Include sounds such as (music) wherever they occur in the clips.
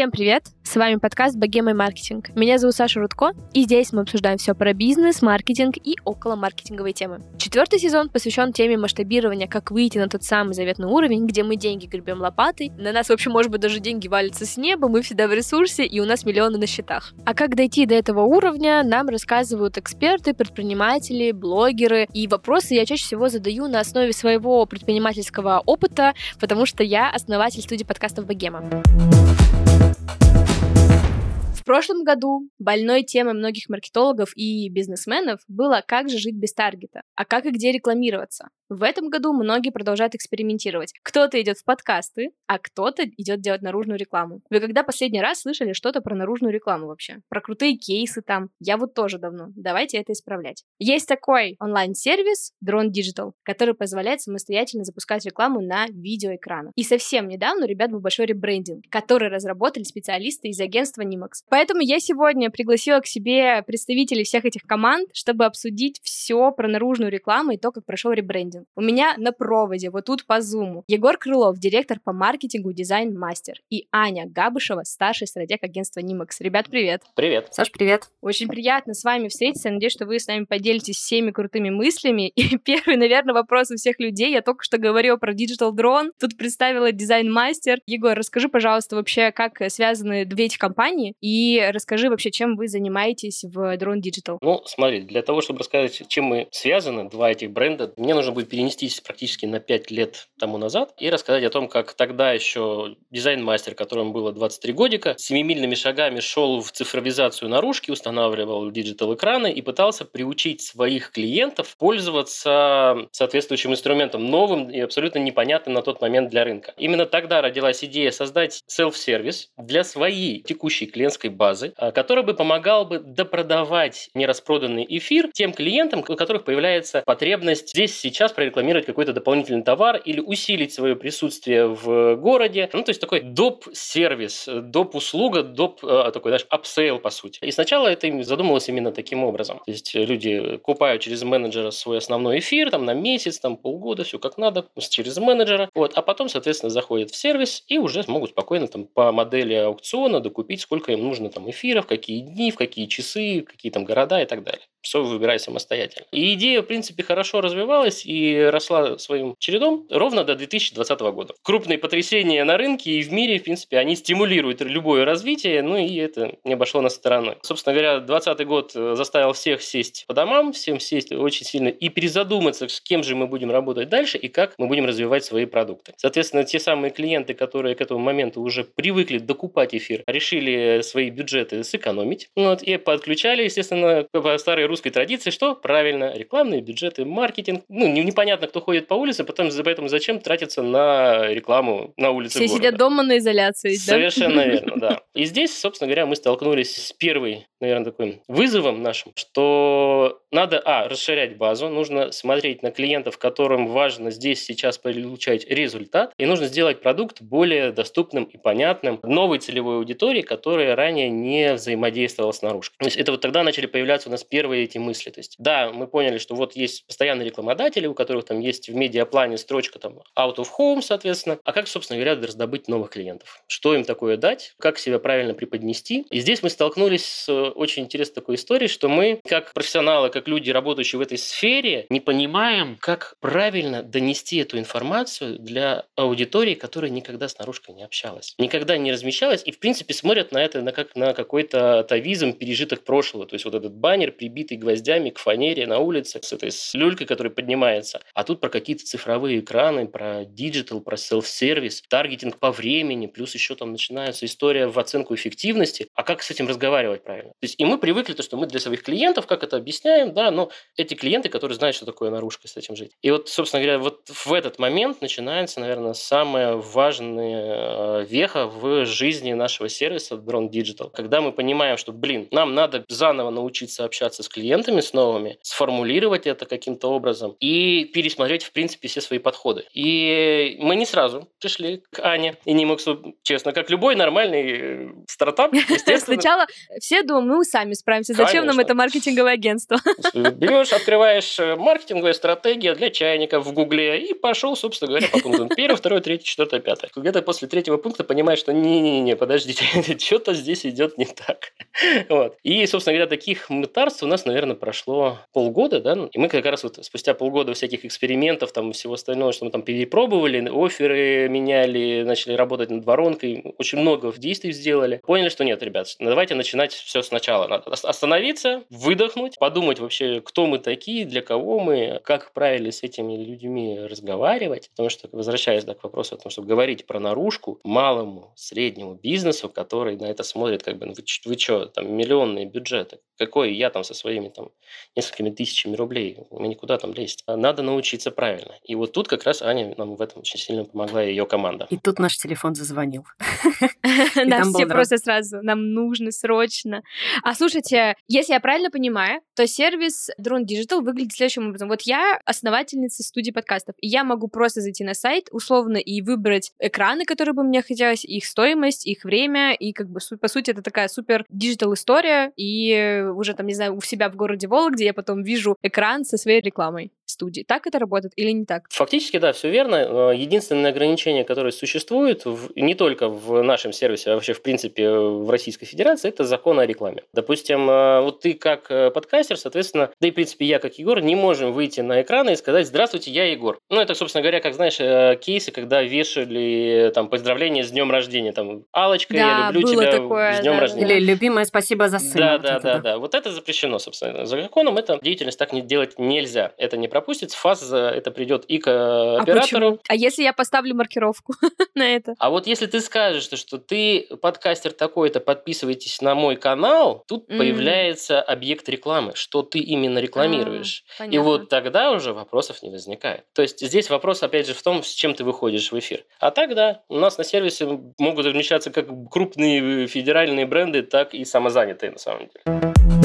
Всем привет! С вами подкаст «Богема и маркетинг». Меня зовут Саша Рудко, и здесь мы обсуждаем все про бизнес, маркетинг и около маркетинговой темы. Четвертый сезон посвящен теме масштабирования, как выйти на тот самый заветный уровень, где мы деньги гребем лопатой, на нас, в общем, может быть, даже деньги валятся с неба, мы всегда в ресурсе, и у нас миллионы на счетах. А как дойти до этого уровня, нам рассказывают эксперты, предприниматели, блогеры, и вопросы я чаще всего задаю на основе своего предпринимательского опыта, потому что я основатель студии подкастов «Богема». В прошлом году больной темой многих маркетологов и бизнесменов было «Как же жить без таргета?», а как и где рекламироваться. В этом году многие продолжают экспериментировать. Кто-то идет в подкасты, а кто-то идет делать наружную рекламу. Вы когда последний раз слышали что-то про наружную рекламу вообще? Про крутые кейсы там? Я вот тоже давно. Давайте это исправлять. Есть такой онлайн-сервис Drone Digital, который позволяет самостоятельно запускать рекламу на видеоэкранах. И совсем недавно ребят был большой ребрендинг, который разработали специалисты из агентства Nimax. Поэтому я сегодня пригласила к себе представителей всех этих команд, чтобы обсудить все про наружную рекламу и то, как прошел ребрендинг маркетинг. У меня на проводе, вот тут по зуму, Егор Крылов, директор по маркетингу, дизайн-мастер, и Аня Габышева, старший стратег агентства Нимакс. Ребят, привет! Привет! Саш, привет! Очень приятно с вами встретиться. Я надеюсь, что вы с нами поделитесь всеми крутыми мыслями. И (laughs) первый, наверное, вопрос у всех людей. Я только что говорила про Digital Drone. Тут представила дизайн-мастер. Егор, расскажи, пожалуйста, вообще, как связаны две эти компании, и расскажи вообще, чем вы занимаетесь в Drone Digital. Ну, смотри, для того, чтобы рассказать, чем мы связаны, два этих бренда, мне нужно будет перенестись практически на 5 лет тому назад и рассказать о том, как тогда еще дизайн-мастер, которому было 23 годика, семимильными шагами шел в цифровизацию наружки, устанавливал digital -экраны и пытался приучить своих клиентов пользоваться соответствующим инструментом, новым и абсолютно непонятным на тот момент для рынка. Именно тогда родилась идея создать self-service для своей текущей клиентской базы, а, который бы помогал бы допродавать нераспроданный эфир тем клиентам, у которых появляется потребность здесь сейчас прорекламировать какой-то дополнительный товар или усилить свое присутствие в городе. Ну, то есть такой доп-сервис, доп-услуга, доп, э, такой, знаешь, апсейл, по сути. И сначала это им задумывалось именно таким образом. То есть люди купают через менеджера свой основной эфир, там, на месяц, там, полгода, все как надо, через менеджера. Вот, а потом, соответственно, заходят в сервис и уже могут спокойно там по модели аукциона докупить, сколько им нужно там эфиров, какие дни, в какие часы, какие там города и так далее. Все выбирай самостоятельно. И идея, в принципе, хорошо развивалась и росла своим чередом ровно до 2020 года. Крупные потрясения на рынке и в мире, в принципе, они стимулируют любое развитие, ну и это не обошло нас стороной. Собственно говоря, 2020 год э, заставил всех сесть по домам, всем сесть очень сильно и перезадуматься, с кем же мы будем работать дальше и как мы будем развивать свои продукты. Соответственно, те самые клиенты, которые к этому моменту уже привыкли докупать эфир, решили свои бюджеты сэкономить вот, и подключали, естественно, по старой русской традиции, что правильно, рекламные бюджеты, маркетинг. Ну, непонятно, кто ходит по улице, потом, поэтому зачем тратиться на рекламу на улице Все города. сидят дома на изоляции, Совершенно (laughs) верно, да. И здесь, собственно говоря, мы столкнулись с первой, наверное, таким вызовом нашим, что надо, а, расширять базу, нужно смотреть на клиентов, которым важно здесь сейчас получать результат, и нужно сделать продукт более доступным и понятным новой целевой аудитории, которая ранее не взаимодействовала с наружкой. То есть это вот тогда начали появляться у нас первые эти мысли. То есть, да, мы поняли, что вот есть постоянные рекламодатели, у которых там есть в медиаплане строчка там out of home, соответственно. А как, собственно говоря, раздобыть новых клиентов? Что им такое дать? Как себя правильно преподнести? И здесь мы столкнулись с очень интересной такой историей, что мы, как профессионалы, как люди, работающие в этой сфере, не понимаем, как правильно донести эту информацию для аудитории, которая никогда с наружкой не общалась, никогда не размещалась и, в принципе, смотрят на это на как на какой-то атовизм пережиток прошлого. То есть вот этот баннер, прибитый гвоздями к фанере на улице с этой с люлькой, которая поднимается. А тут про какие-то цифровые экраны, про digital, про self-service, таргетинг по времени, плюс еще там начинается история в оценку эффективности. А как с этим разговаривать правильно? То есть и мы привыкли, то, что мы для своих клиентов как это объясняем, да, но эти клиенты, которые знают, что такое наружка, с этим жить. И вот, собственно говоря, вот в этот момент начинается, наверное, самая важная э, веха в жизни нашего сервиса Drone Digital, когда мы понимаем, что, блин, нам надо заново научиться общаться с клиентами, клиентами, с новыми, сформулировать это каким-то образом и пересмотреть, в принципе, все свои подходы. И мы не сразу пришли к Ане и не мог, честно, как любой нормальный э, стартап, (laughs) естественно. Сначала все думают, мы сами справимся. Зачем нам это маркетинговое агентство? Берешь, открываешь э, маркетинговая стратегия для чайников в Гугле и пошел, собственно говоря, по пунктам. Первый, второй, третий, четвертый, пятый. Где-то после третьего пункта понимаешь, что не-не-не, подождите, (laughs) что-то здесь идет не так. (laughs) Вот. И, собственно говоря, таких мытарств у нас, наверное, прошло полгода, да, и мы как раз вот спустя полгода всяких экспериментов, там, всего остального, что мы там перепробовали, оферы меняли, начали работать над воронкой, очень много действий сделали, поняли, что нет, ребят, давайте начинать все сначала. Надо остановиться, выдохнуть, подумать вообще, кто мы такие, для кого мы, как правильно с этими людьми разговаривать, потому что, возвращаясь да, к вопросу о том, чтобы говорить про наружку малому, среднему бизнесу, который на это смотрит, как бы, ну, вы, вы что, там, миллионные бюджеты, какой я там со своими там несколькими тысячами рублей, мы никуда там лезть. Надо научиться правильно. И вот тут как раз Аня нам в этом очень сильно помогла, и ее команда. И тут наш телефон зазвонил. (laughs) Да, все просто сразу, нам нужно срочно. А слушайте, если я правильно понимаю, то сервис Drone Digital выглядит следующим образом. Вот я основательница студии подкастов, и я могу просто зайти на сайт, условно, и выбрать экраны, которые бы мне хотелось, их стоимость, их время, и как бы, по сути, это такая супер digital история, и уже там, не знаю, у себя в городе Вологде я потом вижу экран со своей рекламой студии. Так это работает или не так? Фактически, да, все верно. Э, единственное ограничение, которое существует в, не только в нашем сервисе, а вообще, в принципе, в Российской Федерации, это закон о рекламе. Допустим, э, вот ты как э, подкастер, соответственно, да и, в принципе, я как Егор, не можем выйти на экран и сказать «Здравствуйте, я Егор». Ну, это, собственно говоря, как, знаешь, кейсы, когда вешали там поздравления с днем рождения. Там, Алочка, да, я люблю тебя такое, с днем да, рождения. Или любимое спасибо за сына. Да, вот да, да, да, да. Вот это запрещено, собственно. За законом это деятельность так не делать нельзя. Это не пропустится. ФАС это придет и к а оператору. А, а если я поставлю маркировку (laughs) на это? А вот если ты скажешь, что ты подкастер такой-то, подписывайтесь на мой канал, тут mm. появляется объект рекламы, что ты именно рекламируешь. А, и вот тогда уже вопросов не возникает. То есть здесь вопрос, опять же, в том, с чем ты выходишь в эфир. А тогда у нас на сервисе могут размещаться как крупные федеральные бренды, так и самозанятые на самом деле.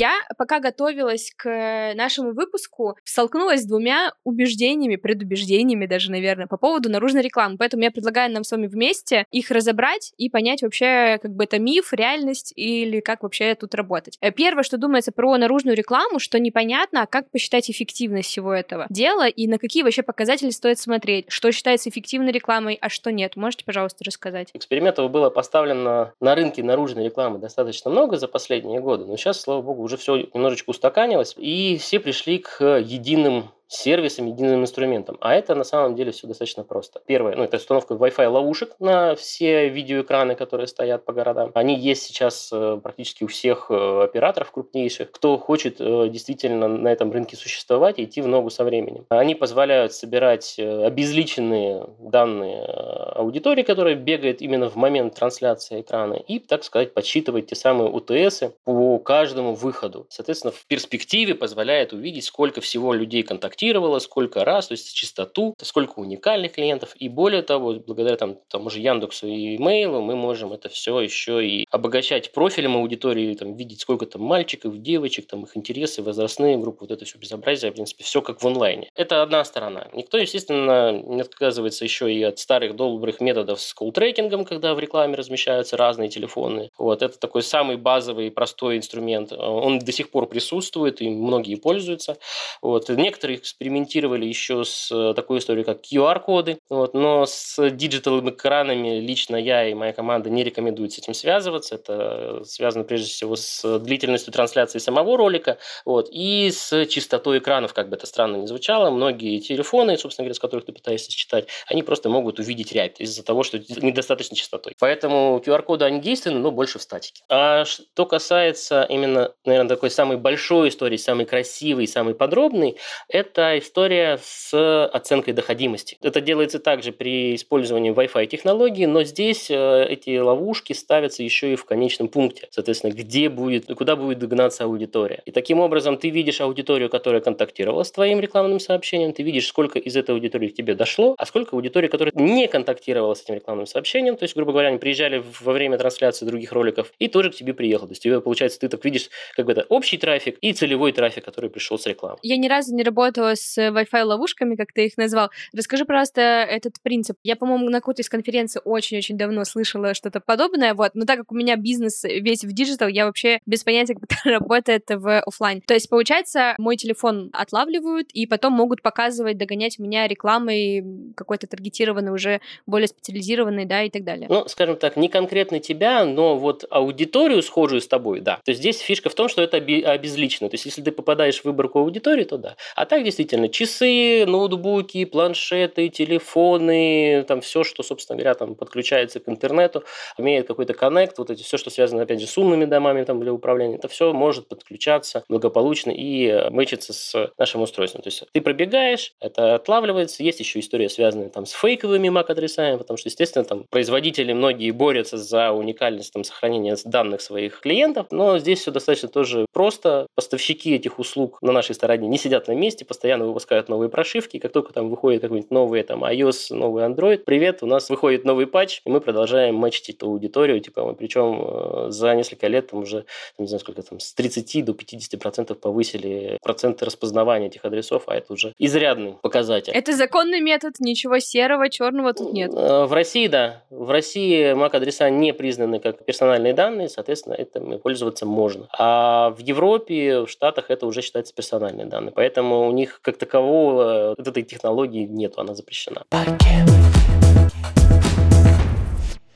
Я, пока готовилась к нашему выпуску, столкнулась с двумя убеждениями, предубеждениями даже, наверное, по поводу наружной рекламы. Поэтому я предлагаю нам с вами вместе их разобрать и понять вообще, как бы это миф, реальность или как вообще тут работать. Э, первое, что думается про наружную рекламу, что непонятно, а как посчитать эффективность всего этого дела и на какие вообще показатели стоит смотреть, что считается эффективной рекламой, а что нет. Можете, пожалуйста, рассказать? Экспериментов было поставлено на рынке наружной рекламы достаточно много за последние годы, но сейчас, слава богу, уже все немножечко устаканилось, и все пришли к единым сервисом, единым инструментом. А это на самом деле все достаточно просто. Первое, ну, это установка Wi-Fi ловушек на все видеоэкраны, которые стоят по городам. Они есть сейчас э, практически у всех э, операторов крупнейших. Кто хочет э, действительно на этом рынке существовать и идти в ногу со временем. Они позволяют собирать обезличенные данные аудитории, которая бегает именно в момент трансляции экрана, и, так сказать, подсчитывать те самые УТС по каждому выходу. Соответственно, в перспективе позволяет увидеть, сколько всего людей контактирует контактировала, сколько раз, то есть частоту, сколько уникальных клиентов. И более того, благодаря там, тому же Яндексу и имейлу мы можем это все еще и обогащать профилем аудитории, там, видеть сколько там мальчиков, девочек, там их интересы, возрастные группы, вот это все безобразие, в принципе, все как в онлайне. Это одна сторона. Никто, естественно, не отказывается еще и от старых добрых методов с колл-трекингом, когда в рекламе размещаются разные телефоны. Вот, это такой самый базовый простой инструмент. Он до сих пор присутствует, и многие пользуются. Вот. Некоторые экспериментировали еще с э, такой историей, как QR-коды, вот, но с digital экранами лично я и моя команда не рекомендуют с этим связываться. Это связано прежде всего с длительностью трансляции самого ролика вот, и с частотой экранов, как бы это странно ни звучало. Многие телефоны, собственно говоря, с которых ты пытаешься считать, они просто могут увидеть рябь из-за того, что недостаточно частотой. Поэтому QR-коды, они действенны, но больше в статике. А что касается именно, наверное, такой самой большой истории, самой красивой, самой подробной, это это история с оценкой доходимости. Это делается также при использовании Wi-Fi технологии, но здесь э, эти ловушки ставятся еще и в конечном пункте. Соответственно, где будет, куда будет догнаться аудитория. И таким образом ты видишь аудиторию, которая контактировала с твоим рекламным сообщением, ты видишь, сколько из этой аудитории к тебе дошло, а сколько аудитории, которая не контактировала с этим рекламным сообщением, то есть, грубо говоря, они приезжали во время трансляции других роликов и тоже к тебе приехал. То есть, тебе, получается, ты так видишь как бы это общий трафик и целевой трафик, который пришел с рекламы. Я ни разу не работала с Wi-Fi ловушками, как ты их назвал. Расскажи, пожалуйста, этот принцип. Я, по-моему, на какой-то из конференций очень-очень давно слышала что-то подобное, вот, но так как у меня бизнес весь в digital, я вообще без понятия, как это (laughs) работает в офлайн. То есть, получается, мой телефон отлавливают и потом могут показывать, догонять меня рекламой какой-то таргетированной, уже более специализированной, да, и так далее. Ну, скажем так, не конкретно тебя, но вот аудиторию схожую с тобой, да. То есть здесь фишка в том, что это обезлично. То есть если ты попадаешь в выборку аудитории, то да. А так действительно часы, ноутбуки, планшеты, телефоны, там все, что, собственно говоря, там подключается к интернету, имеет какой-то коннект, вот эти все, что связано, опять же, с умными домами там для управления, это все может подключаться благополучно и э, мэчиться с нашим устройством. То есть ты пробегаешь, это отлавливается. Есть еще история, связанная там с фейковыми MAC-адресами, потому что, естественно, там производители многие борются за уникальность там, сохранения данных своих клиентов, но здесь все достаточно тоже просто. Поставщики этих услуг на нашей стороне не сидят на месте, постоянно выпускают новые прошивки. Как только там выходит какой-нибудь новый там iOS, новый Android, привет, у нас выходит новый патч, и мы продолжаем матчить эту аудиторию, типа, причем э, за несколько лет там уже, не знаю, сколько там, с 30 до 50 процентов повысили проценты распознавания этих адресов, а это уже изрядный показатель. Это законный метод, ничего серого, черного тут нет. Э, в России, да. В России MAC-адреса не признаны как персональные данные, соответственно, этим пользоваться можно. А в Европе, в Штатах это уже считается персональные данные. Поэтому у них как такового вот этой технологии нет, она запрещена.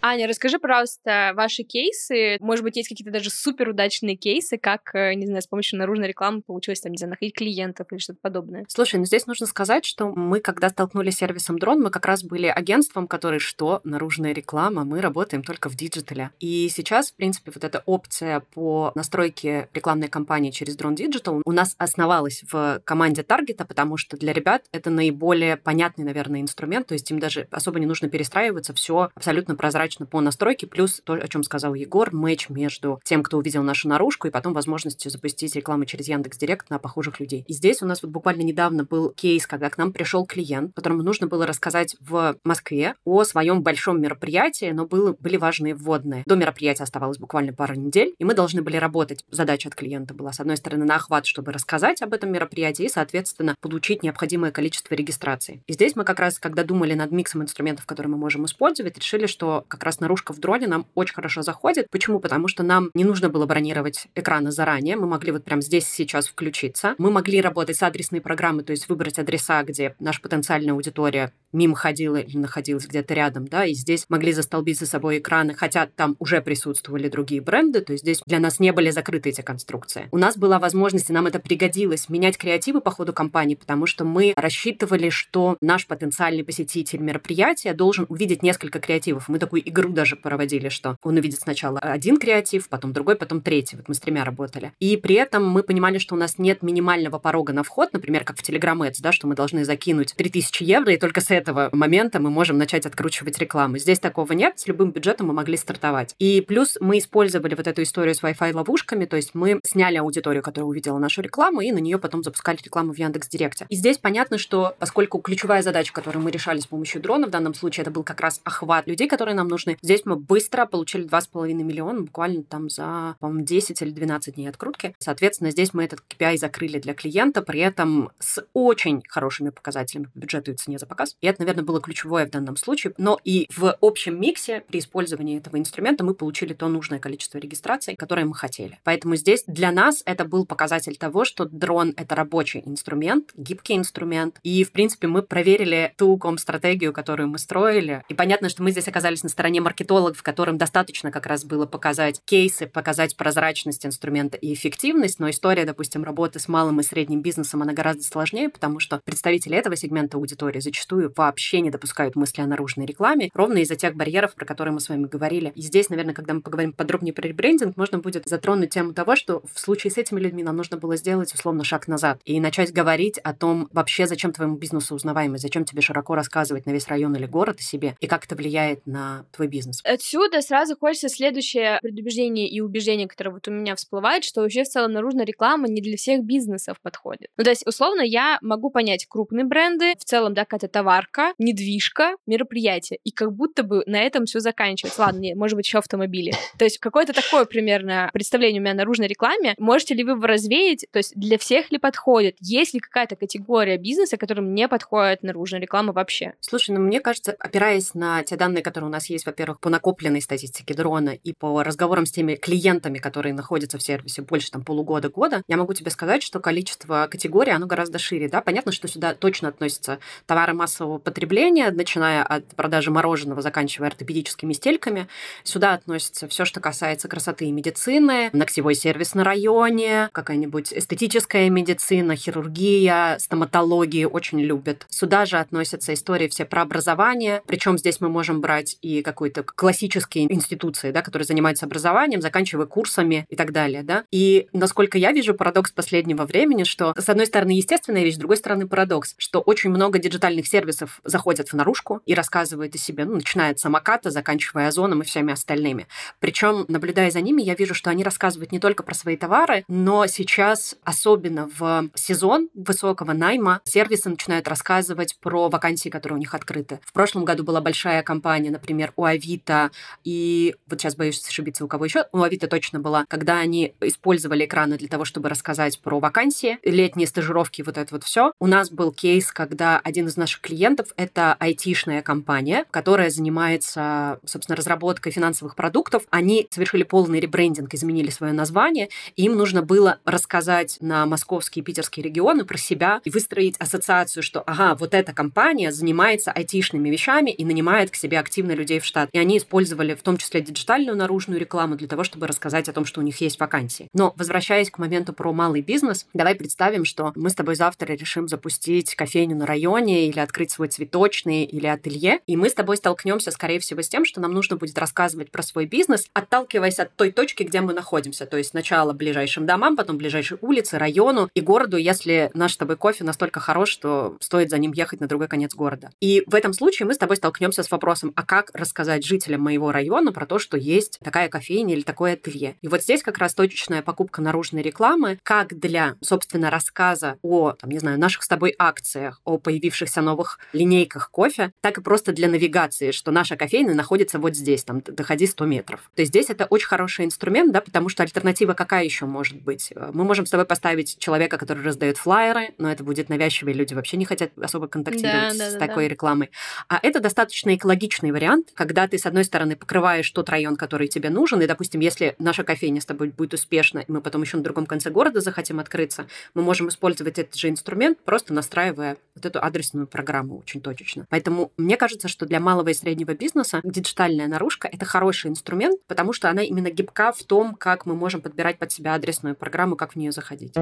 Аня, расскажи, пожалуйста, ваши кейсы. Может быть, есть какие-то даже супер удачные кейсы, как, э, не знаю, с помощью наружной рекламы получилось, там, не знаю, находить клиентов или что-то подобное. Слушай, ну здесь нужно сказать, что мы, когда столкнулись с сервисом Dron, мы как раз были агентством, который что? Наружная реклама, мы работаем только в диджитале. И сейчас, в принципе, вот эта опция по настройке рекламной кампании через Dron Digital у нас основалась в команде таргета, потому что для ребят это наиболее понятный, наверное, инструмент, то есть им даже особо не нужно перестраиваться, все абсолютно прозрачно достаточно по настройке, плюс то, о чем сказал Егор, матч между тем, кто увидел нашу наружку, и потом возможностью запустить рекламу через Яндекс Директ на похожих людей. И здесь у нас вот буквально недавно был кейс, когда к нам пришел клиент, которому нужно было рассказать в Москве о своем большом мероприятии, но было, были важные вводные. До мероприятия оставалось буквально пару недель, и мы должны были работать. Задача от клиента была, с одной стороны, на охват, чтобы рассказать об этом мероприятии, и, соответственно, получить необходимое количество регистраций. И здесь мы как раз, когда думали над миксом инструментов, которые мы можем использовать, решили, что как раз наружка в дроне нам очень хорошо заходит. Почему? Потому что нам не нужно было бронировать экраны заранее. Мы могли вот прямо здесь сейчас включиться. Мы могли работать с адресной программой, то есть выбрать адреса, где наша потенциальная аудитория мимо ходила или находилась где-то рядом, да, и здесь могли застолбить за собой экраны, хотя там уже присутствовали другие бренды, то есть здесь для нас не были закрыты эти конструкции. У нас была возможность, и нам это пригодилось, менять креативы по ходу кампании, потому что мы рассчитывали, что наш потенциальный посетитель мероприятия должен увидеть несколько креативов. Мы такую игру даже проводили, что он увидит сначала один креатив, потом другой, потом третий. Вот мы с тремя работали. И при этом мы понимали, что у нас нет минимального порога на вход, например, как в Telegram Ads, да, что мы должны закинуть 3000 евро, и только с этого момента мы можем начать откручивать рекламу. Здесь такого нет, с любым бюджетом мы могли стартовать. И плюс мы использовали вот эту историю с Wi-Fi ловушками, то есть мы сняли аудиторию, которая увидела нашу рекламу, и на нее потом запускали рекламу в Яндекс Директе. И здесь понятно, что поскольку ключевая задача, которую мы решали с помощью дрона, в данном случае это был как раз охват людей, которые нам нужны, здесь мы быстро получили 2,5 миллиона, буквально там за, по-моему, 10 или 12 дней открутки. Соответственно, здесь мы этот KPI закрыли для клиента, при этом с очень хорошими показателями по бюджету и цене за показ. И это, наверное, было ключевое в данном случае. Но и в общем миксе при использовании этого инструмента мы получили то нужное количество регистраций, которое мы хотели. Поэтому здесь для нас это был показатель того, что дрон — это рабочий инструмент, гибкий инструмент. И, в принципе, мы проверили ту ком-стратегию, которую мы строили. И понятно, что мы здесь оказались на стороне стороне маркетологов, которым достаточно как раз было показать кейсы, показать прозрачность инструмента и эффективность, но история, допустим, работы с малым и средним бизнесом, она гораздо сложнее, потому что представители этого сегмента аудитории зачастую вообще не допускают мысли о наружной рекламе, ровно из-за тех барьеров, про которые мы с вами говорили. И здесь, наверное, когда мы поговорим подробнее про ребрендинг, можно будет затронуть тему того, что в случае с этими людьми нам нужно было сделать условно шаг назад и начать говорить о том, вообще зачем твоему бизнесу узнаваемость, зачем тебе широко рассказывать на весь район или город о себе, и как это влияет на твой бизнес. Отсюда сразу хочется следующее предубеждение и убеждение, которое вот у меня всплывает, что вообще в целом наружная реклама не для всех бизнесов подходит. Ну, то есть, условно, я могу понять крупные бренды, в целом, да, какая-то товарка, недвижка, мероприятие, и как будто бы на этом все заканчивается. Ладно, не, может быть, еще автомобили. То есть, какое-то такое примерно представление у меня о наружной рекламе. Можете ли вы его развеять? То есть, для всех ли подходит? Есть ли какая-то категория бизнеса, которым не подходит наружная реклама вообще? Слушай, ну мне кажется, опираясь на те данные, которые у нас есть, во-первых, по накопленной статистике дрона и по разговорам с теми клиентами, которые находятся в сервисе больше там полугода-года, я могу тебе сказать, что количество категорий, оно гораздо шире, да, понятно, что сюда точно относятся товары массового потребления, начиная от продажи мороженого, заканчивая ортопедическими стельками. Сюда относится все, что касается красоты и медицины, ногтевой сервис на районе, какая-нибудь эстетическая медицина, хирургия, стоматология очень любят. Сюда же относятся истории все про образование, причем здесь мы можем брать и какой-то классические институции, да, которые занимаются образованием, заканчивая курсами и так далее, да. И насколько я вижу парадокс последнего времени, что с одной стороны естественная вещь, с другой стороны парадокс, что очень много диджитальных сервисов заходят в наружку и рассказывают о себе, ну, начиная от самоката, заканчивая озоном и всеми остальными. Причем, наблюдая за ними, я вижу, что они рассказывают не только про свои товары, но сейчас, особенно в сезон высокого найма, сервисы начинают рассказывать про вакансии, которые у них открыты. В прошлом году была большая компания, например, у Авито, и вот сейчас боюсь ошибиться, у кого еще, у Авито точно была, когда они использовали экраны для того, чтобы рассказать про вакансии, летние стажировки, вот это вот все. У нас был кейс, когда один из наших клиентов — это айтишная компания, которая занимается, собственно, разработкой финансовых продуктов. Они совершили полный ребрендинг, изменили свое название, и им нужно было рассказать на московские и питерские регионы про себя и выстроить ассоциацию, что, ага, вот эта компания занимается айтишными вещами и нанимает к себе активно людей в штат. И они использовали в том числе диджитальную наружную рекламу для того, чтобы рассказать о том, что у них есть вакансии. Но возвращаясь к моменту про малый бизнес, давай представим, что мы с тобой завтра решим запустить кофейню на районе или открыть свой цветочный или ателье, и мы с тобой столкнемся, скорее всего, с тем, что нам нужно будет рассказывать про свой бизнес, отталкиваясь от той точки, где мы находимся. То есть сначала ближайшим домам, потом ближайшей улице, району и городу, если наш с тобой кофе настолько хорош, что стоит за ним ехать на другой конец города. И в этом случае мы с тобой столкнемся с вопросом, а как рассказать жителям моего района про то, что есть такая кофейня или такое ателье. И вот здесь как раз точечная покупка наружной рекламы, как для, собственно, рассказа о, там, не знаю, наших с тобой акциях, о появившихся новых линейках кофе, так и просто для навигации, что наша кофейня находится вот здесь, там, доходи 100 метров. То есть здесь это очень хороший инструмент, да, потому что альтернатива какая еще может быть? Мы можем с тобой поставить человека, который раздает флайеры, но это будет навязчивые люди вообще не хотят особо контактировать да, с да, такой да. рекламой. А это достаточно экологичный вариант, когда ты, с одной стороны, покрываешь тот район, который тебе нужен, и, допустим, если наша кофейня с тобой будет успешна, и мы потом еще на другом конце города захотим открыться, мы можем использовать этот же инструмент, просто настраивая вот эту адресную программу очень точечно. Поэтому мне кажется, что для малого и среднего бизнеса диджитальная наружка — это хороший инструмент, потому что она именно гибка в том, как мы можем подбирать под себя адресную программу, как в нее заходить.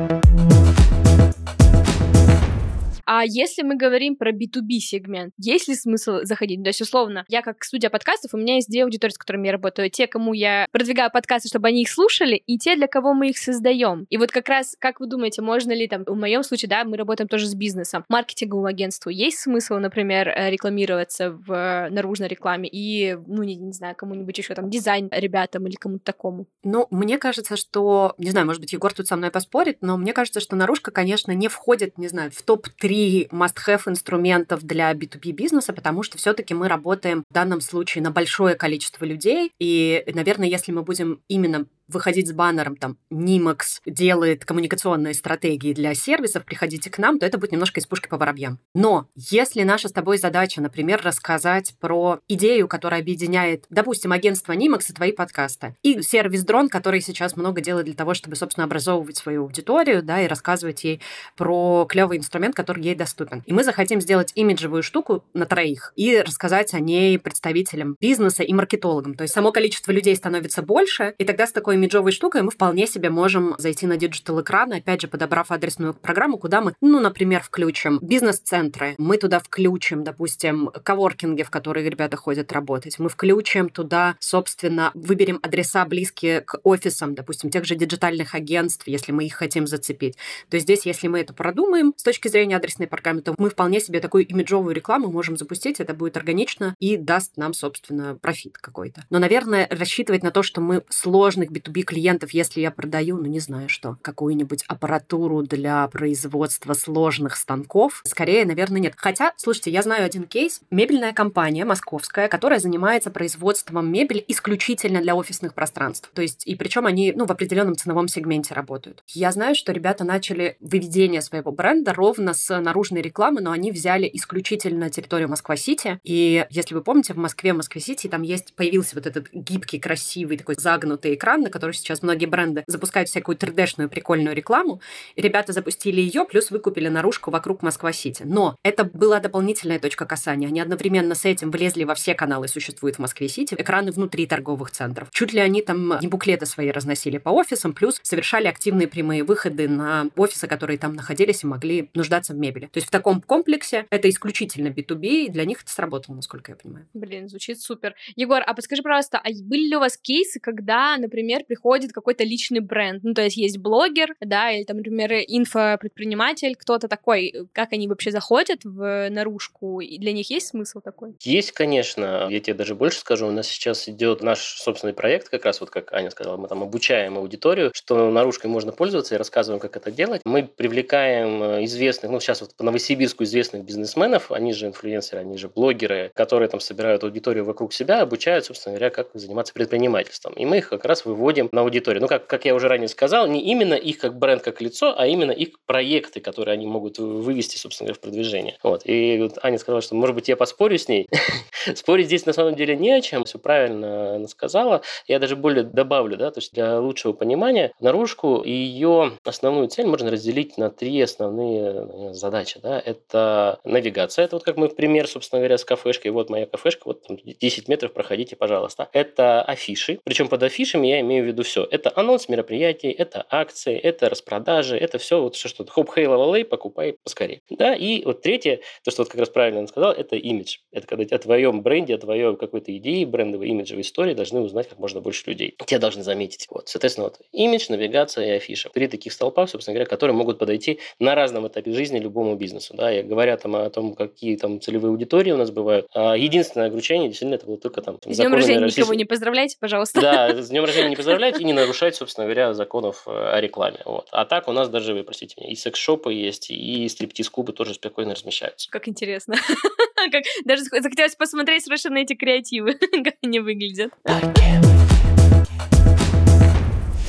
А если мы говорим про B2B сегмент, есть ли смысл заходить? То есть, условно, я как студия подкастов, у меня есть две аудитории, с которыми я работаю. Те, кому я продвигаю подкасты, чтобы они их слушали, и те, для кого мы их создаем. И вот как раз, как вы думаете, можно ли там, в моем случае, да, мы работаем тоже с бизнесом, маркетинговому агентству, есть смысл, например, э, рекламироваться в наружной рекламе и, ну, не, не знаю, кому-нибудь еще там дизайн ребятам или кому-то такому? Ну, мне кажется, что, не знаю, может быть, Егор тут со мной поспорит, но мне кажется, что наружка, конечно, не входит, не знаю, в топ-3 три must-have инструментов для B2B бизнеса, потому что все-таки мы работаем в данном случае на большое количество людей. И, наверное, если мы будем именно выходить с баннером там Nimax делает коммуникационные стратегии для сервисов, приходите к нам, то это будет немножко из пушки по воробьям. Но если наша с тобой задача, например, рассказать про идею, которая объединяет, допустим, агентство Nimax и твои подкасты, и сервис Dron, который сейчас много делает для того, чтобы, собственно, образовывать свою аудиторию, да, и рассказывать ей про клевый инструмент, который ей доступен. И мы захотим сделать имиджевую штуку на троих и рассказать о ней представителям бизнеса и маркетологам. То есть само количество людей становится больше, и тогда с такой имиджовой штукой мы вполне себе можем зайти на digital экран, опять же, подобрав адресную программу, куда мы, ну, например, включим бизнес-центры, мы туда включим, допустим, коворкинги, в которые ребята ходят работать, мы включим туда, собственно, выберем адреса близкие к офисам, допустим, тех же диджитальных агентств, если мы их хотим зацепить. То есть здесь, если мы это продумаем с точки зрения адресной программы, то мы вполне себе такую имиджовую рекламу можем запустить, это будет органично и даст нам, собственно, профит какой-то. Но, наверное, рассчитывать на то, что мы сложных B2B клиентов, если я продаю, ну, не знаю что, какую-нибудь аппаратуру для производства сложных станков, скорее, наверное, нет. Хотя, слушайте, я знаю один кейс. Мебельная компания московская, которая занимается производством мебели исключительно для офисных пространств. То есть, и причем они, ну, в определенном ценовом сегменте работают. Я знаю, что ребята начали выведение своего бренда ровно с наружной рекламы, но они взяли исключительно территорию Москва-Сити. И если вы помните, в Москве, Москве-Сити там есть, появился вот этот гибкий, красивый, такой загнутый экран, на который сейчас многие бренды запускают всякую 3D-шную прикольную рекламу. И ребята запустили ее, плюс выкупили наружку вокруг Москва-Сити. Но это была дополнительная точка касания. Они одновременно с этим влезли во все каналы, существуют в Москве-Сити, экраны внутри торговых центров. Чуть ли они там не буклеты свои разносили по офисам, плюс совершали активные прямые выходы на офисы, которые там находились и могли нуждаться в мебели. То есть в таком комплексе это исключительно B2B, и для них это сработало, насколько я понимаю. Блин, звучит супер. Егор, а подскажи, пожалуйста, а были ли у вас кейсы, когда, например, приходит какой-то личный бренд? Ну, то есть есть блогер, да, или там, например, инфопредприниматель, кто-то такой, как они вообще заходят в наружку, и для них есть смысл такой? Есть, конечно. Я тебе даже больше скажу, у нас сейчас идет наш собственный проект, как раз вот как Аня сказала, мы там обучаем аудиторию, что наружкой можно пользоваться и рассказываем, как это делать. Мы привлекаем э, известных, ну, сейчас вот по Новосибирску известных бизнесменов, они же инфлюенсеры, они же блогеры, которые там собирают аудиторию вокруг себя, обучают, собственно говоря, как заниматься предпринимательством. И мы их как раз выводим на аудиторию. Ну, как, как я уже ранее сказал, не именно их как бренд, как лицо, а именно их проекты, которые они могут вывести, собственно говоря, в продвижение. Вот. И вот Аня сказала, что, может быть, я поспорю с ней. (laughs) Спорить здесь на самом деле не о чем, все правильно она сказала. Я даже более добавлю, да, то есть для лучшего понимания, наружку и ее основную цель можно разделить на три основные задачи. Да. Это навигация, это вот как мы пример, собственно говоря, с кафешкой. Вот моя кафешка, вот там 10 метров проходите, пожалуйста. Это афиши, причем под афишами я имею в виду все. Это анонс мероприятий, это акции, это распродажи, это все вот все, что хоп, хей, лавалей, покупай поскорее. Да, и вот третье, то, что вот как раз правильно он сказал, это имидж. Это когда о твоем бренде, о твоей какой-то идее, брендовой, имиджевой истории должны узнать как можно больше людей. Тебя должны заметить. Вот, соответственно, вот имидж, навигация и афиша. Три таких столпа, собственно говоря, которые могут подойти на разном этапе жизни любому бизнесу. Да, и говоря там о том, какие там целевые аудитории у нас бывают, а единственное ограничение действительно это было только там... С днем рождения никого не поздравляйте, пожалуйста. Да, с днем рождения не поздравляйте (laughs) и не нарушать, собственно говоря, законов э, о рекламе. Вот. А так у нас даже, простите меня, и секс-шопы есть, и стриптиз-клубы тоже спокойно размещаются. Как интересно. (laughs) Даже захотелось посмотреть совершенно эти креативы, (laughs) как они выглядят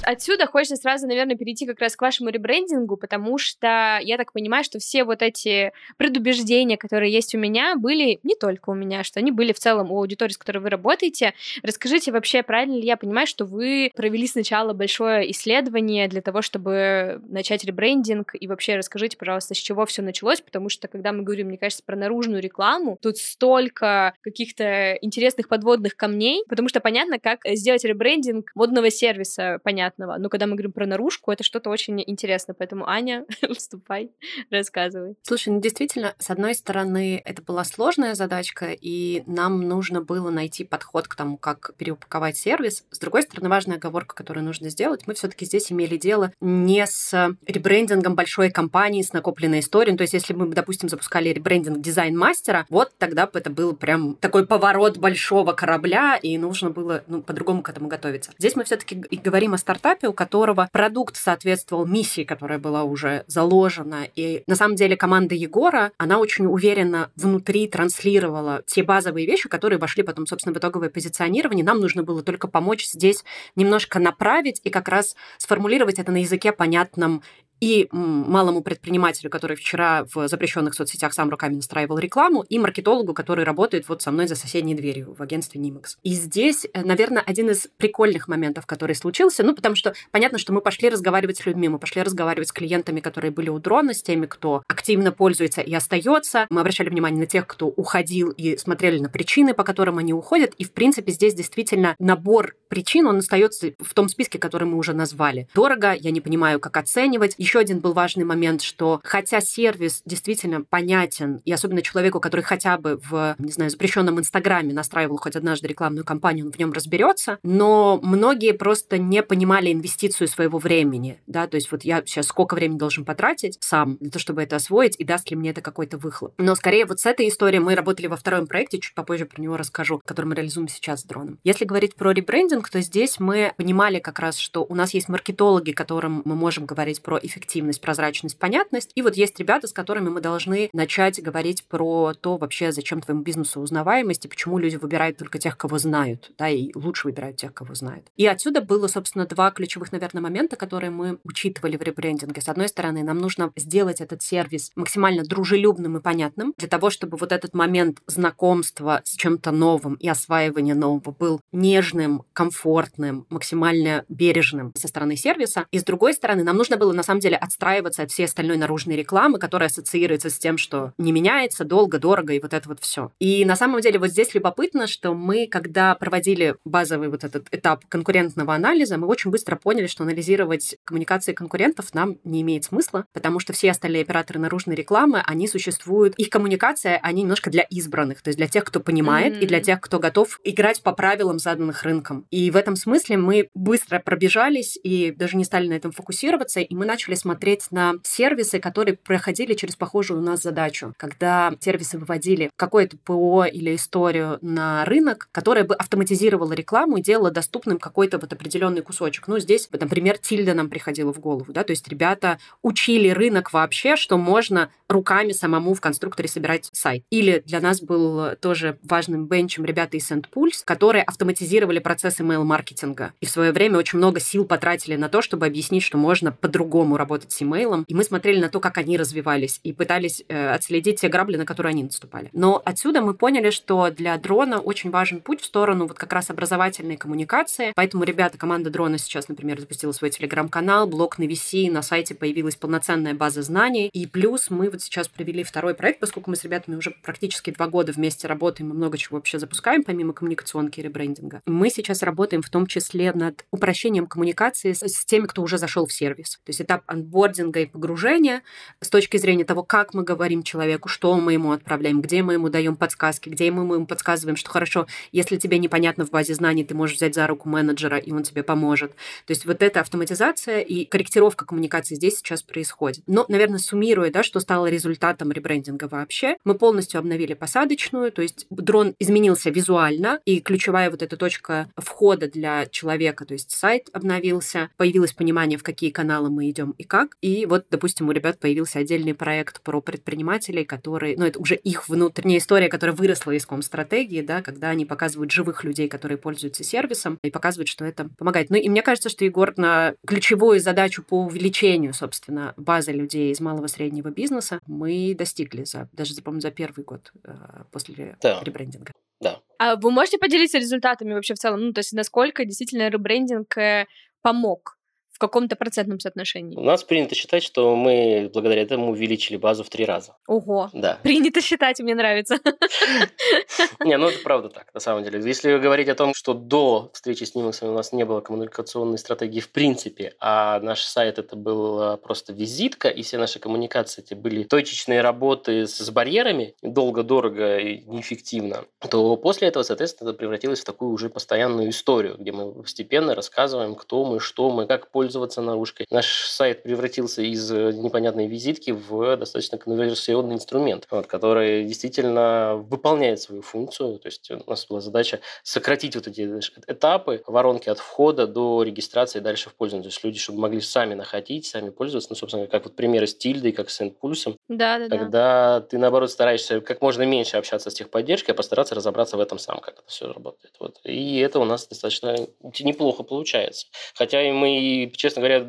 отсюда хочется сразу, наверное, перейти как раз к вашему ребрендингу, потому что я так понимаю, что все вот эти предубеждения, которые есть у меня, были не только у меня, что они были в целом у аудитории, с которой вы работаете. Расскажите вообще, правильно ли я понимаю, что вы провели сначала большое исследование для того, чтобы начать ребрендинг, и вообще расскажите, пожалуйста, с чего все началось, потому что когда мы говорим, мне кажется, про наружную рекламу, тут столько каких-то интересных подводных камней, потому что понятно, как сделать ребрендинг модного сервиса, понятно, понятного. Но когда мы говорим про наружку, это что-то очень интересное. Поэтому, Аня, (laughs) вступай, рассказывай. Слушай, ну действительно, с одной стороны, это была сложная задачка, и нам нужно было найти подход к тому, как переупаковать сервис. С другой стороны, важная оговорка, которую нужно сделать, мы все-таки здесь имели дело не с ребрендингом большой компании с накопленной историей. Ну, то есть, если мы, допустим, запускали ребрендинг дизайн-мастера, вот тогда бы это был прям такой поворот большого корабля, и нужно было ну, по-другому к этому готовиться. Здесь мы все-таки и говорим о старт стартапе, у которого продукт соответствовал миссии, которая была уже заложена. И на самом деле команда Егора, она очень уверенно внутри транслировала те базовые вещи, которые вошли потом, собственно, в итоговое позиционирование. Нам нужно было только помочь здесь немножко направить и как раз сформулировать это на языке понятном и малому предпринимателю, который вчера в запрещенных соцсетях сам руками настраивал рекламу, и маркетологу, который работает вот со мной за соседней дверью в агентстве Nimex. И здесь, э, наверное, один из прикольных моментов, который случился, ну, потому что понятно, что мы пошли разговаривать с людьми, мы пошли разговаривать с клиентами, которые были у дрона, с теми, кто активно пользуется и остается. Мы обращали внимание на тех, кто уходил и смотрели на причины, по которым они уходят. И, в принципе, здесь действительно набор причин, он остается в том списке, который мы уже назвали. Дорого, я не понимаю, как оценивать. Еще один был важный момент, что хотя сервис действительно понятен, и особенно человеку, который хотя бы в, не знаю, запрещенном Инстаграме настраивал хоть однажды рекламную кампанию, он в нем разберется, но многие просто не понимали инвестицию своего времени, да, то есть вот я сейчас сколько времени должен потратить сам для того, чтобы это освоить, и даст ли мне это какой-то выхлоп. Но скорее вот с этой историей мы работали во втором проекте, чуть попозже про него расскажу, который мы реализуем сейчас с дроном. Если говорить про ребрендинг, то здесь мы понимали как раз, что у нас есть маркетологи, которым мы можем говорить про эффективность, прозрачность, понятность. И вот есть ребята, с которыми мы должны начать говорить про то вообще, зачем твоему бизнесу узнаваемость и почему люди выбирают только тех, кого знают, да, и лучше выбирают тех, кого знают. И отсюда было, собственно, два ключевых, наверное, момента, которые мы учитывали в ребрендинге. С одной стороны, нам нужно сделать этот сервис максимально дружелюбным и понятным для того, чтобы вот этот момент знакомства с чем-то новым и осваивания нового был нежным, комфортным, максимально бережным со стороны сервиса. И с другой стороны, нам нужно было на самом деле отстраиваться от всей остальной наружной рекламы, которая ассоциируется с тем, что не меняется, долго, дорого и вот это вот все. И на самом деле вот здесь любопытно, что мы, когда проводили базовый вот этот этап конкурентного анализа, мы очень быстро поняли, что анализировать коммуникации конкурентов нам не имеет смысла, потому что все остальные операторы наружной рекламы, они существуют, их коммуникация, они немножко для избранных, то есть для тех, кто понимает, mm-hmm. и для тех, кто готов играть по правилам, заданных рынком. И в этом смысле мы быстро пробежались и даже не стали на этом фокусироваться, и мы начали смотреть на сервисы, которые проходили через похожую у нас задачу, когда сервисы выводили какое-то ПО или историю на рынок, которая бы автоматизировала рекламу и делала доступным какой-то вот определенный кусочек. Ну, здесь, например, Тильда нам приходила в голову, да, то есть ребята учили рынок вообще, что можно руками самому в конструкторе собирать сайт. Или для нас был тоже важным бенчем ребята из SendPulse, которые автоматизировали процесс email-маркетинга. И в свое время очень много сил потратили на то, чтобы объяснить, что можно по-другому работать с имейлом, и мы смотрели на то, как они развивались, и пытались э, отследить те грабли, на которые они наступали. Но отсюда мы поняли, что для дрона очень важен путь в сторону вот как раз образовательной коммуникации, поэтому ребята, команда дрона сейчас, например, запустила свой телеграм-канал, блог на VC, на сайте появилась полноценная база знаний, и плюс мы вот сейчас провели второй проект, поскольку мы с ребятами уже практически два года вместе работаем, мы много чего вообще запускаем, помимо коммуникационки и ребрендинга. Мы сейчас работаем в том числе над упрощением коммуникации с, с теми, кто уже зашел в сервис. То есть этап онбординга и погружения с точки зрения того, как мы говорим человеку, что мы ему отправляем, где мы ему даем подсказки, где мы ему подсказываем, что хорошо, если тебе непонятно в базе знаний, ты можешь взять за руку менеджера, и он тебе поможет. То есть вот эта автоматизация и корректировка коммуникации здесь сейчас происходит. Но, наверное, суммируя, да, что стало результатом ребрендинга вообще, мы полностью обновили посадочную, то есть дрон изменился визуально, и ключевая вот эта точка входа для человека, то есть сайт обновился, появилось понимание, в какие каналы мы идем и как. И вот, допустим, у ребят появился отдельный проект про предпринимателей, которые, ну, это уже их внутренняя история, которая выросла из ком-стратегии, да, когда они показывают живых людей, которые пользуются сервисом, и показывают, что это помогает. Ну, и мне кажется, что Егор на ключевую задачу по увеличению, собственно, базы людей из малого среднего бизнеса мы достигли за, даже, по за первый год э, после да. ребрендинга. Да. А вы можете поделиться результатами вообще в целом? Ну, то есть насколько действительно ребрендинг э, помог каком-то процентном соотношении. У нас принято считать, что мы благодаря этому увеличили базу в три раза. Ого. Да. Принято считать, мне нравится. (laughs) Не, ну это правда так, на самом деле. Если говорить о том, что до встречи с Нимаксом у нас не было коммуникационной стратегии в принципе, а наш сайт это был просто визитка, и все наши коммуникации эти были точечные работы с барьерами, долго, дорого и неэффективно, то после этого, соответственно, это превратилось в такую уже постоянную историю, где мы постепенно рассказываем, кто мы, что мы, как пользуемся пользоваться наружкой. Наш сайт превратился из э, непонятной визитки в достаточно конверсионный инструмент, вот, который действительно выполняет свою функцию. То есть у нас была задача сократить вот эти этапы, воронки от входа до регистрации и дальше в пользование. То есть люди, чтобы могли сами находить, сами пользоваться. Ну, собственно, как вот примеры с тильдой, как с Endpulse. Да, да, когда да. ты, наоборот, стараешься как можно меньше общаться с техподдержкой, а постараться разобраться в этом сам, как это все работает. Вот. И это у нас достаточно неплохо получается. Хотя и мы, честно говоря,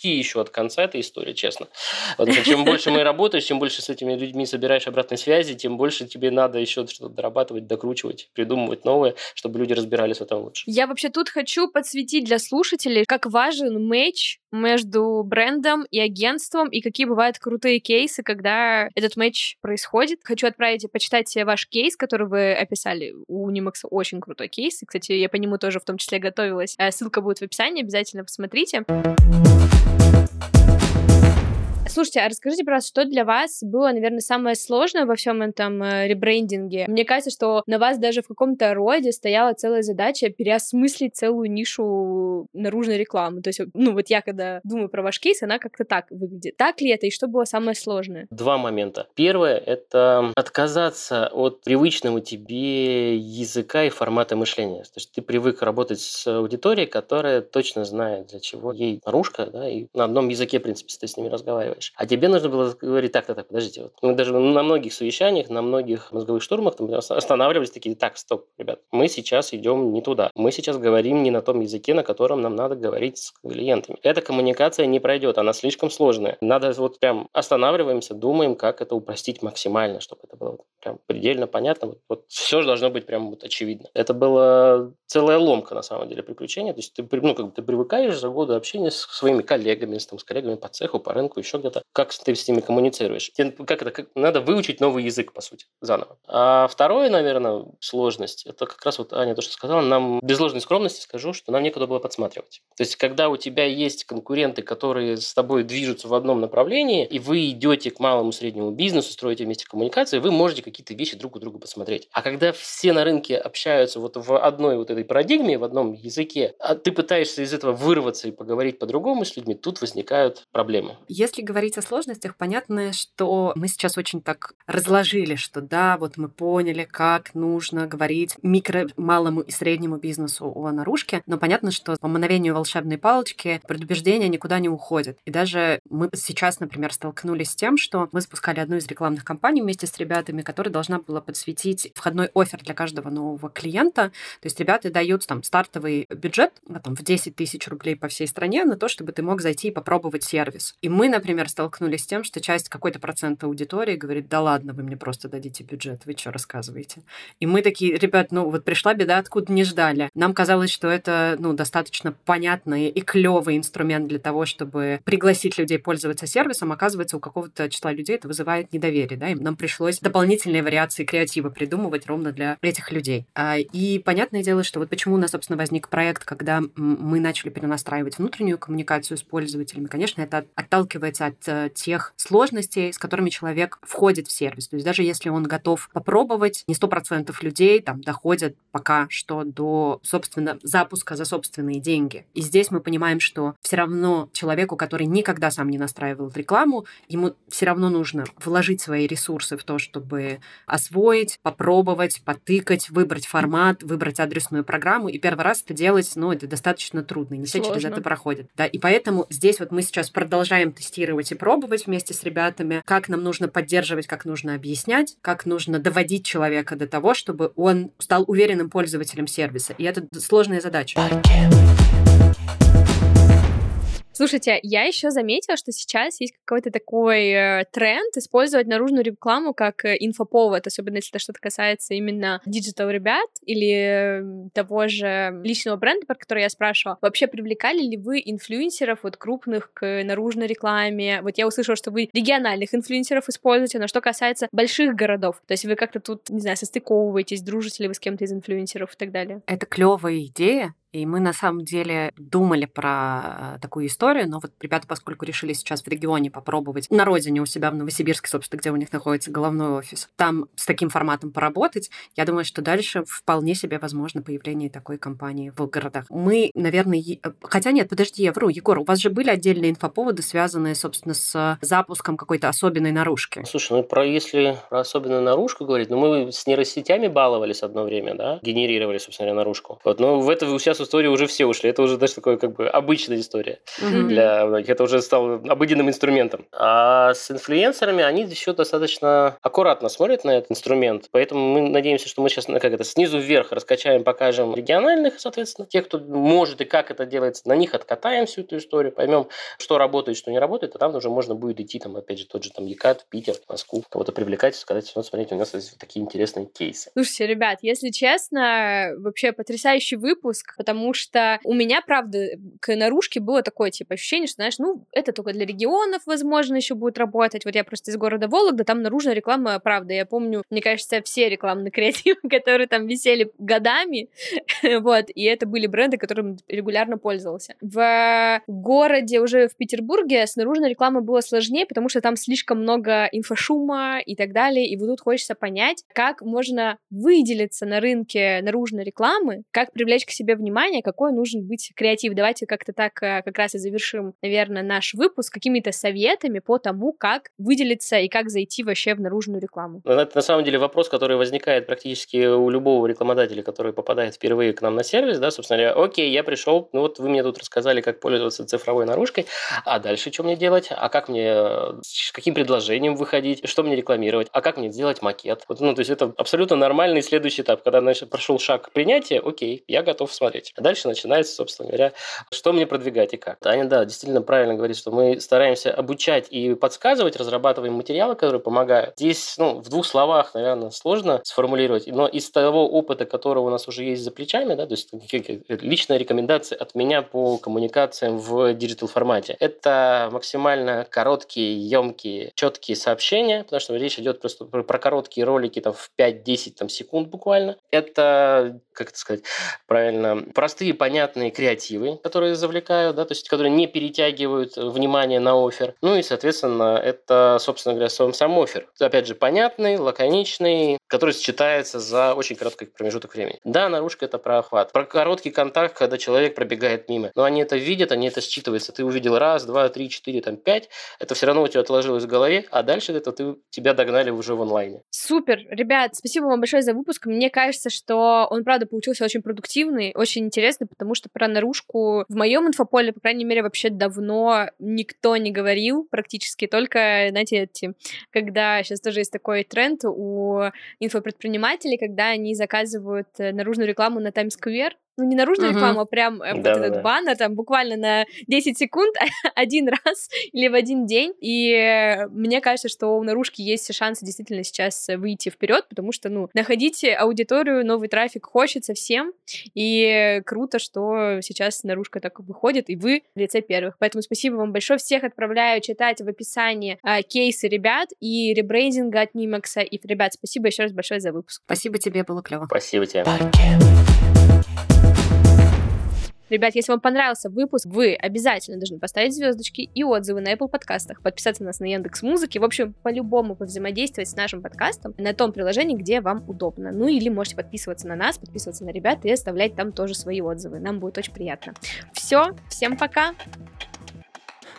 далеки еще от конца этой истории, честно. Потому чем больше мы работаешь, чем больше с этими людьми собираешь обратной связи, тем больше тебе надо еще что-то дорабатывать, докручивать, придумывать новое, чтобы люди разбирались в этом лучше. Я вообще тут хочу подсветить для слушателей, как важен матч между брендом и агентством, и какие бывают крутые кейсы, когда этот матч происходит. Хочу отправить и почитать ваш кейс, который вы описали. У Unimax очень крутой кейс. И, кстати, я по нему тоже в том числе готовилась. Э, ссылка будет в описании, обязательно посмотрите. Thank you. Слушайте, а расскажите, пожалуйста, что для вас было, наверное, самое сложное во всем этом э, ребрендинге? Мне кажется, что на вас даже в каком-то роде стояла целая задача переосмыслить целую нишу наружной рекламы. То есть, ну вот я когда думаю про ваш кейс, она как-то так выглядит. Так ли это и что было самое сложное? Два момента. Первое — это отказаться от привычного тебе языка и формата мышления. То есть ты привык работать с аудиторией, которая точно знает, для чего ей наружка, да, и на одном языке, в принципе, ты с ними разговариваешь делаешь. А тебе нужно было говорить, так, так, подождите. Вот. Мы даже на многих совещаниях, на многих мозговых штурмах там, останавливались такие, так, стоп, ребят, мы сейчас идем не туда. Мы сейчас говорим не на том языке, на котором нам надо говорить с клиентами. Эта коммуникация не пройдет, она слишком сложная. Надо вот прям останавливаемся, думаем, как это упростить максимально, чтобы это было прям предельно понятно. Вот, вот все должно быть прям вот очевидно. Это была целая ломка, на самом деле, приключения. То есть ты, ну, как бы ты привыкаешь за годы общения с своими коллегами, с, там, с коллегами по цеху, по рынку, еще где это, как ты с ними коммуницируешь. Тебе, как это, как, надо выучить новый язык, по сути, заново. А второе, наверное, сложность, это как раз вот Аня то, что сказала, нам без ложной скромности скажу, что нам некуда было подсматривать. То есть, когда у тебя есть конкуренты, которые с тобой движутся в одном направлении, и вы идете к малому среднему бизнесу, строите вместе коммуникации, вы можете какие-то вещи друг у друга посмотреть. А когда все на рынке общаются вот в одной вот этой парадигме, в одном языке, а ты пытаешься из этого вырваться и поговорить по-другому с людьми, тут возникают проблемы. Если говорить говорить о сложностях, понятно, что мы сейчас очень так разложили, что да, вот мы поняли, как нужно говорить микро, малому и среднему бизнесу о наружке, но понятно, что по мановению волшебной палочки предубеждения никуда не уходят. И даже мы сейчас, например, столкнулись с тем, что мы запускали одну из рекламных кампаний вместе с ребятами, которая должна была подсветить входной офер для каждого нового клиента. То есть ребята дают там стартовый бюджет там, в 10 тысяч рублей по всей стране на то, чтобы ты мог зайти и попробовать сервис. И мы, например, столкнулись с тем, что часть какой-то процент аудитории говорит, да ладно, вы мне просто дадите бюджет, вы что рассказываете? И мы такие, ребят, ну вот пришла беда, откуда не ждали. Нам казалось, что это, ну, достаточно понятный и клевый инструмент для того, чтобы пригласить людей пользоваться сервисом. Оказывается, у какого-то числа людей это вызывает недоверие, да, и нам пришлось дополнительные вариации креатива придумывать ровно для этих людей. А, и понятное дело, что вот почему у нас, собственно, возник проект, когда мы начали перенастраивать внутреннюю коммуникацию с пользователями. Конечно, это отталкивается от Э, тех сложностей, с которыми человек входит в сервис. То есть даже если он готов попробовать, не сто процентов людей там доходят пока что до, собственно, запуска за собственные деньги. И здесь мы понимаем, что все равно человеку, который никогда сам не настраивал рекламу, ему все равно нужно вложить свои ресурсы в то, чтобы освоить, попробовать, потыкать, выбрать формат, выбрать адресную программу. И первый раз это делать, ну, это достаточно трудно. Не все через это проходят. Да, и поэтому здесь вот мы сейчас продолжаем тестировать и пробовать вместе с ребятами, как нам нужно поддерживать, как нужно объяснять, как нужно доводить человека до того, чтобы он стал уверенным пользователем сервиса. И это сложная задача. Слушайте, я еще заметила, что сейчас есть какой-то такой э, тренд использовать наружную рекламу как э, инфоповод, особенно если это что-то касается именно digital ребят или того же личного бренда, про который я спрашивала. Вообще привлекали ли вы инфлюенсеров вот крупных к наружной рекламе? Вот я услышала, что вы региональных инфлюенсеров используете, но что касается больших городов, то есть вы как-то тут, не знаю, состыковываетесь, дружите ли вы с кем-то из инфлюенсеров и так далее? Это клевая идея, И мы на самом деле думали про э, такую историю, но вот ребята, поскольку решили сейчас в регионе попробовать на родине у себя в Новосибирске, собственно, где у них находится головной офис, там с таким форматом поработать, я думаю, что дальше вполне себе возможно появление такой компании в городах. Мы, наверное, е... хотя нет, подожди, я вру, Егор, у вас же были отдельные инфоповоды, связанные, собственно, с запуском какой-то особенной наружки. Слушай, ну про если про особенную наружку говорить, ну мы с нейросетями баловались одно время, да, генерировали, собственно говоря, наружку. Вот, но в это сейчас в историю уже все ушли. Это уже даже такое как бы обычная история mm-hmm. для многих. Это уже стало обыденным инструментом. А с инфлюенсерами они еще достаточно аккуратно смотрят на этот инструмент. Поэтому мы надеемся, что мы сейчас ну, как это снизу вверх раскачаем, покажем региональных, соответственно, тех, кто может и как это делается, на них откатаем всю эту историю, поймем, что работает, что не работает, а там уже можно будет идти, там, опять же, тот же там Екат, Питер, Москву, кого-то привлекать, сказать, вот смотрите, у нас есть такие интересные кейсы. Слушайте, ребят, если честно, вообще потрясающий выпуск, потому что у меня, правда, к наружке было такое, типа, ощущение, что, знаешь, ну, это только для регионов, возможно, еще будет работать. Вот я просто из города Вологда, там наружная реклама, правда, я помню, мне кажется, все рекламные креативы, (laughs) которые там висели годами, (laughs) вот, и это были бренды, которым регулярно пользовался. В городе, уже в Петербурге, с наружной рекламой было сложнее, потому что там слишком много инфошума и так далее, и вот тут хочется понять, как можно выделиться на рынке наружной рекламы, как привлечь к себе внимание, какой нужен быть креатив. Давайте как-то так э, как раз и завершим, наверное, наш выпуск какими-то советами по тому, как выделиться и как зайти вообще в наружную рекламу. Ну, это на самом деле вопрос, который возникает практически у любого рекламодателя, который попадает впервые к нам на сервис, да, собственно говоря, окей, я пришел, ну вот вы мне тут рассказали, как пользоваться цифровой наружкой, а дальше что мне делать, а как мне, с каким предложением выходить, что мне рекламировать, а как мне сделать макет. Вот, ну, то есть это абсолютно нормальный следующий этап, когда, значит, прошел шаг принятия, окей, я готов смотреть. А дальше начинается, собственно говоря, что мне продвигать и как. Таня, да, действительно правильно говорит, что мы стараемся обучать и подсказывать, разрабатываем материалы, которые помогают. Здесь, ну, в двух словах, наверное, сложно сформулировать, но из того опыта, которого у нас уже есть за плечами, да, то есть личная рекомендация от меня по коммуникациям в digital формате. Это максимально короткие, емкие, четкие сообщения, потому что речь идет просто про, про короткие ролики там, в 5-10 там, секунд буквально. Это, как это сказать правильно, простые, понятные креативы, которые завлекают, да, то есть которые не перетягивают внимание на оффер. Ну и, соответственно, это, собственно говоря, сам, сам оффер. Опять же, понятный, лаконичный, который считается за очень короткий промежуток времени. Да, наружка – это про охват. Про короткий контакт, когда человек пробегает мимо. Но они это видят, они это считываются. Ты увидел раз, два, три, четыре, там, пять. Это все равно у тебя отложилось в голове, а дальше это ты, тебя догнали уже в онлайне. Супер! Ребят, спасибо вам большое за выпуск. Мне кажется, что он, правда, получился очень продуктивный, очень интересный, потому что про наружку в моем инфополе, по крайней мере, вообще давно никто не говорил практически, только, знаете, эти, когда сейчас тоже есть такой тренд у инфопредпринимателей, когда они заказывают э, наружную рекламу на Times Square, ну, не наружную uh-huh. рекламу, а прям э, да, вот этот да. баннер, там, буквально на 10 секунд (laughs) один раз или в один день. И э, мне кажется, что у наружки есть шансы действительно сейчас выйти вперед, потому что, ну, находить аудиторию, новый трафик хочется всем, и круто, что сейчас наружка так выходит, и вы в лице первых. Поэтому спасибо вам большое. Всех отправляю читать в описании а, кейсы ребят и ребрейдинга от Нимакса. И, ребят, спасибо еще раз большое за выпуск. Спасибо тебе, было клево. Спасибо тебе. Ребят, если вам понравился выпуск, вы обязательно должны поставить звездочки и отзывы на Apple подкастах, подписаться на нас на Яндекс Музыке, в общем, по-любому повзаимодействовать с нашим подкастом на том приложении, где вам удобно. Ну или можете подписываться на нас, подписываться на ребят и оставлять там тоже свои отзывы. Нам будет очень приятно. Все, всем пока!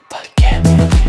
Пока.